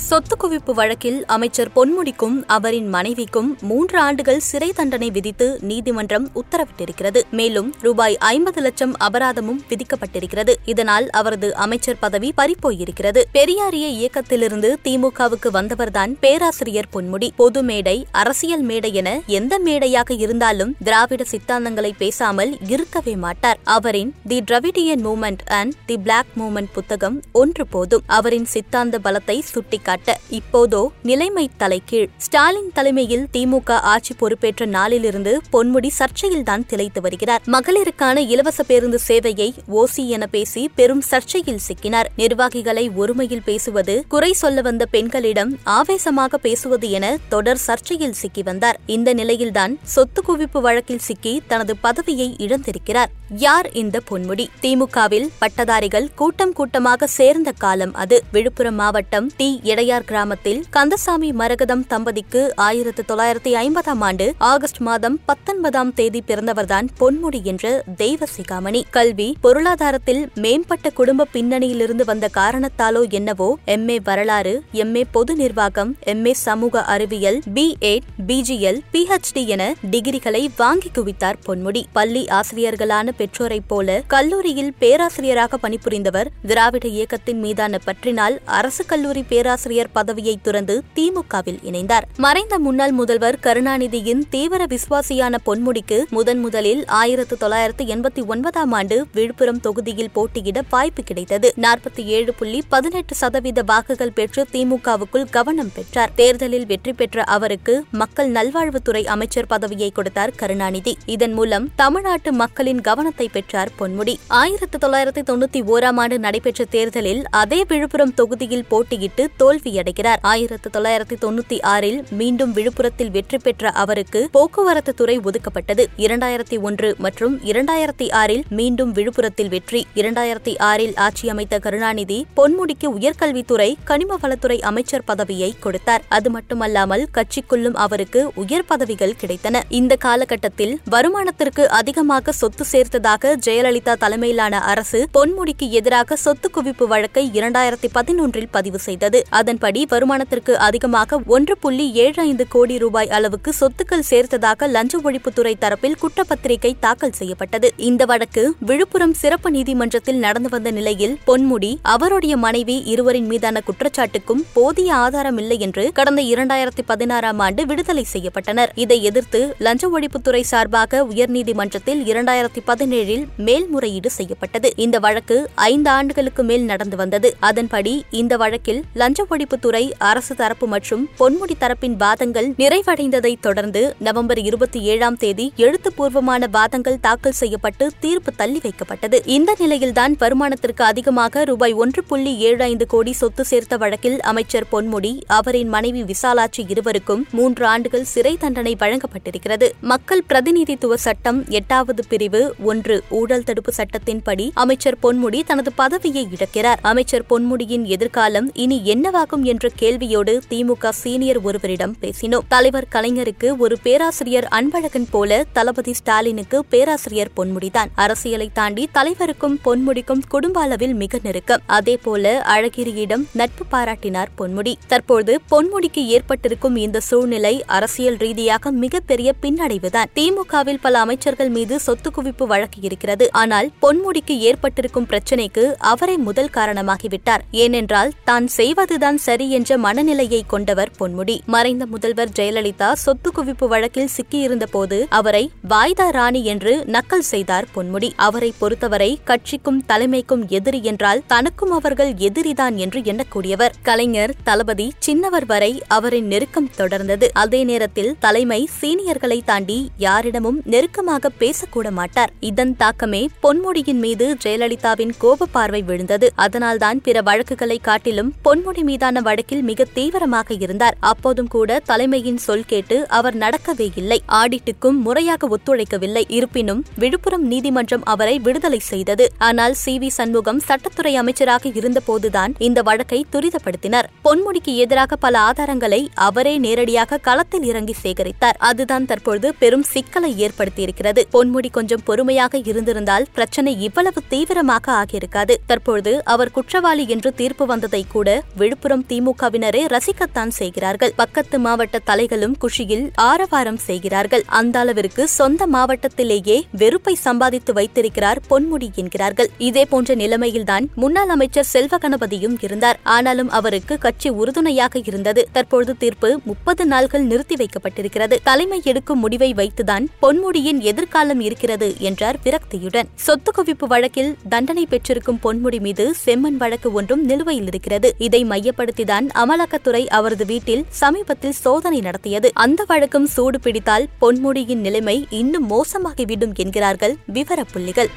சொத்து குவிப்பு வழக்கில் அமைச்சர் பொன்முடிக்கும் அவரின் மனைவிக்கும் மூன்று ஆண்டுகள் சிறை தண்டனை விதித்து நீதிமன்றம் உத்தரவிட்டிருக்கிறது. மேலும் ரூபாய் ஐம்பது லட்சம் அபராதமும் விதிக்கப்பட்டிருக்கிறது. இதனால் அவரது அமைச்சர் பதவி பறிப்போயிருக்கிறது. பெரியாரிய இயக்கத்திலிருந்து திமுகவுக்கு வந்தவர்தான் பேராசிரியர் பொன்முடி. பொது மேடை அரசியல் மேடை என எந்த மேடையாக இருந்தாலும் திராவிட சித்தாந்தங்களை பேசாமல் இருக்கவே மாட்டார். அவரின் the Dravidian movement and the black movement புத்தகம் ஒன்று போதும். அவரின் சித்தாந்த பலத்தை காட்ட இப்போதோ நிலைமை தலைகீழ். ஸ்டாலின் தலைமையில் திமுக ஆட்சி பொறுப்பேற்ற நாளிலிருந்து பொன்முடி சர்ச்சையில்தான் திளைத்து வருகிறார். மகளிருக்கான இலவச பேருந்து சேவையை ஓசி என பேசி பெரும் சர்ச்சையில் சிக்கினார். நிர்வாகிகளை ஒருமையில் பேசுவது குறை சொல்ல வந்த பெண்களிடம் ஆவேசமாக பேசுவது என தொடர் சர்ச்சையில் சிக்கி வந்தார். இந்த நிலையில்தான் சொத்து குவிப்பு வழக்கில் சிக்கி தனது பதவியை இழந்திருக்கிறார். யார் இந்த பொன்முடி? திமுகவில் பட்டதாரிகள் கூட்டம் கூட்டமாக சேர்ந்த காலம் அது. விழுப்புரம் மாவட்டம் டி. இடையார் கிராமத்தில் கந்தசாமி மரகதம் தம்பதிக்கு ஆயிரத்து தொள்ளாயிரத்தி ஐம்பதாம் ஆண்டு ஆகஸ்ட் மாதம் பத்தொன்பதாம் தேதி பிறந்தவர்தான் பொன்முடி என்ற தெய்வ சிகாமணி. கல்வி பொருளாதாரத்தில் மேம்பட்ட குடும்ப பின்னணியிலிருந்து வந்த காரணத்தாலோ என்னவோ எம்ஏ வரலாறு எம்ஏ பொது நிர்வாகம் எம்ஏ சமூக அறிவியல் பி. எட் பிஜிஎல் பிஹெச்டி என டிகிரிகளை வாங்கி குவித்தார் பொன்முடி. பள்ளி ஆசிரியர்களான பெற்றோரைப் போல கல்லூரியில் பேராசிரியராக பணிபுரிந்தவர் திராவிட இயக்கத்தின் மீதான பற்றினால் அரசு கல்லூரி பேராசிரியர் பதவியை துறந்து திமுகவில் இணைந்தார். மறைந்த முன்னாள் முதல்வர் கருணாநிதியின் தீவிர விசுவாசியான பொன்முடிக்கு முதன் முதலில் ஆயிரத்து தொள்ளாயிரத்து எண்பத்தி ஒன்பதாம் ஆண்டு விழுப்புரம் தொகுதியில் போட்டியிட வாய்ப்பு கிடைத்தது. நாற்பத்தி ஏழு புள்ளி பதினெட்டு சதவீத வாக்குகள் பெற்று திமுகவுக்குள் கவனம் பெற்றார். தேர்தலில் வெற்றி பெற்ற அவருக்கு மக்கள் நல்வாழ்வுத்துறை அமைச்சர் பதவியை கொடுத்தார் கருணாநிதி. இதன் மூலம் தமிழ்நாட்டு மக்களின் கவனத்தை பெற்றார் பொன்முடி. ஆயிரத்து தொள்ளாயிரத்து தொண்ணூத்தி ஓராம் ஆண்டு நடைபெற்ற தேர்தலில் அதே விழுப்புரம் தொகுதியில் போட்டியிட்டு தோல்வி தோல்வியடைகிறார் ஆயிரத்து தொள்ளாயிரத்தி தொண்ணூத்தி ஆறில் மீண்டும் விழுப்புரத்தில் வெற்றி பெற்ற அவருக்கு போக்குவரத்து துறை ஒதுக்கப்பட்டது. இரண்டாயிரத்தி ஒன்று மற்றும் இரண்டாயிரத்தி ஆறில் மீண்டும் விழுப்புரத்தில் வெற்றி. இரண்டாயிரத்தி ஆறில் ஆட்சி அமைத்த கருணாநிதி பொன்முடிக்கு உயர்கல்வித்துறை கனிம வளத்துறை அமைச்சர் பதவியை கொடுத்தார். அது மட்டுமல்லாமல் கட்சிக்குள்ளும் அவருக்கு உயர் பதவிகள் கிடைத்தன. இந்த காலகட்டத்தில் வருமானத்திற்கு அதிகமாக சொத்து சேர்த்ததாக ஜெயலலிதா தலைமையிலான அரசு பொன்முடிக்கு எதிராக சொத்து குவிப்பு வழக்கை இரண்டாயிரத்தி பதினொன்றில் பதிவு செய்தது. அதன் அதன்படி வருமானத்திற்கு அதிகமாக ஒன்று புள்ளி ஏழு ஐந்து கோடி ரூபாய் அளவுக்கு சொத்துக்கள் சேர்த்ததாக லஞ்ச ஒழிப்புத்துறை தரப்பில் குற்றப்பத்திரிகை தாக்கல் செய்யப்பட்டது. இந்த வழக்கு விழுப்புரம் சிறப்பு நீதிமன்றத்தில் நடந்து வந்த நிலையில் பொன்முடி அவருடைய மனைவி இருவரின் மீதான குற்றச்சாட்டுக்கும் போதிய ஆதாரம் இல்லை என்று கடந்த இரண்டாயிரத்தி பதினாறாம் ஆண்டு விடுதலை செய்யப்பட்டனர். இதை எதிர்த்து லஞ்ச ஒழிப்புத்துறை சார்பாக உயர்நீதிமன்றத்தில் இரண்டாயிரத்தி பதினேழில் மேல்முறையீடு செய்யப்பட்டது. இந்த வழக்கு ஐந்து ஆண்டுகளுக்கு மேல் நடந்து வந்தது. அதன்படி இந்த வழக்கில் லஞ்ச துறை அரசு தரப்பு மற்றும் பொன்முடி தரப்பின் வாதங்கள் நிறைவடைந்ததை தொடர்ந்து நவம்பர் இருபத்தி ஏழாம் தேதி எழுத்துப்பூர்வமான வாதங்கள் தாக்கல் செய்யப்பட்டு தீர்ப்பு தள்ளி வைக்கப்பட்டது. இந்த நிலையில்தான் வருமானத்திற்கு அதிகமாக ரூபாய் ஒன்று புள்ளி ஏழு ஐந்து கோடி சொத்து சேர்த்த வழக்கில் அமைச்சர் பொன்முடி அவரின் மனைவி விசாலாட்சி இருவருக்கும் மூன்று ஆண்டுகள் சிறை தண்டனை வழங்கப்பட்டிருக்கிறது. மக்கள் பிரதிநிதித்துவ சட்டம் எட்டாவது பிரிவு ஒன்று ஊழல் தடுப்பு சட்டத்தின்படி அமைச்சர் பொன்முடி தனது பதவியை இழக்கிறார். அமைச்சர் பொன்முடியின் எதிர்காலம் இனி என்னவாகும் என்ற கேள்வியோடு திமுக சீனியர் ஒருவரிடம் பேசினோம். தலைவர் கலைஞருக்கு ஒரு பேராசிரியர் அன்பழகன் போல தளபதி ஸ்டாலினுக்கு பேராசிரியர் பொன்முடிதான். அரசியலை தாண்டி தலைவருக்கும் பொன்முடிக்கும் குடும்ப அளவில் மிக நெருக்கம். அதேபோல அழகிரியிடம் நட்பு பாராட்டினார் பொன்முடி. தற்போது பொன்முடிக்கு ஏற்பட்டிருக்கும் இந்த சூழ்நிலை அரசியல் ரீதியாக மிகப்பெரிய பின்னடைவுதான். திமுகவில் பல அமைச்சர்கள் மீது சொத்து குவிப்பு வழக்கு இருக்கிறது. ஆனால் பொன்முடிக்கு ஏற்பட்டிருக்கும் பிரச்சினைக்கு அவரே முதல் காரணமாகிவிட்டார். ஏனென்றால் தான் செய்வதுதான் சரி என்ற மனநிலையை கொண்டவர் பொன்முடி. மறைந்த முதல்வர் ஜெயலலிதா சொத்து குவிப்பு வழக்கில் சிக்கியிருந்த போது அவரை வாய்தா ராணி என்று நக்கல் செய்தார் பொன்முடி. அவரை பொறுத்தவரை கட்சிக்கும் தலைமைக்கும் எதிரி என்றால் தனக்கும் அவர்கள் எதிரிதான் என்று எண்ணக்கூடியவர். கலைஞர் தளபதி சின்னவர் வரை அவரின் நெருக்கம் தொடர்ந்தது. அதே நேரத்தில் தலைமை சீனியர்களை தாண்டி யாரிடமும் நெருக்கமாக பேசக்கூட மாட்டார். இதன் தாக்கமே பொன்முடியின் மீது ஜெயலலிதாவின் கோப பார்வை விழுந்தது. அதனால்தான் பிற வழக்குகளை காட்டிலும் பொன்முடி மீது மீதான வழக்கில் மிக தீவிரமாக இருந்தார். அப்போதும் கூட தலைமையின் சொல் கேட்டு அவர் நடக்கவே இல்லை. ஆடிட்டுக்கும் முறையாக ஒத்துழைக்கவில்லை. இருப்பினும் விழுப்புரம் நீதிமன்றம் அவரை விடுதலை செய்தது. ஆனால் சி. வி. சண்முகம் சட்டத்துறை அமைச்சராக இருந்தபோதுதான் இந்த வழக்கை துரிதப்படுத்தினர். பொன்முடிக்கு எதிராக பல ஆதாரங்களை அவரே நேரடியாக களத்தில் இறங்கி சேகரித்தார். அதுதான் தற்பொழுது பெரும் சிக்கலை ஏற்படுத்தியிருக்கிறது. பொன்முடி கொஞ்சம் பொறுமையாக இருந்திருந்தால் பிரச்சனை இவ்வளவு தீவிரமாக ஆகியிருக்காது. தற்பொழுது அவர் குற்றவாளி என்று தீர்ப்பு வந்ததை கூட விழுப்புரம் திமுகவினரே ரசிக்கத்தான் செய்கிறார்கள். பக்கத்து மாவட்ட தலைகளும் குஷியில் ஆரவாரம் செய்கிறார்கள். அந்த அளவிற்கு சொந்த மாவட்டத்திலேயே வெறுப்பை சம்பாதித்து வைத்திருக்கிறார் பொன்முடி என்கிறார்கள். இதே போன்ற நிலைமையில்தான் முன்னாள் அமைச்சர் செல்வ கணபதியும் இருந்தார். ஆனாலும் அவருக்கு கட்சி உறுதுணையாக இருந்தது. தற்பொழுது தீர்ப்பு முப்பது நாள்கள் நிறுத்தி வைக்கப்பட்டிருக்கிறது. தலைமை எடுக்கும் முடிவை வைத்துதான் பொன்முடியின் எதிர்காலம் இருக்கிறது என்றார் விரக்தியுடன். சொத்து குவிப்பு வழக்கில் தண்டனை பெற்றிருக்கும் பொன்முடி மீது செம்மன் வழக்கு ஒன்றும் நிலுவையில் இருக்கிறது. இதை பயன்படுத்திதான் அமலாக்கத்துறை அவரது வீட்டில் சமீபத்தில் சோதனை நடத்தியது. அந்த வழக்கும் சூடு பிடித்தால் பொன்முடியின் நிலைமை இன்னும் மோசமாகிவிடும் என்கிறார்கள் விவரப்புள்ளிகள்.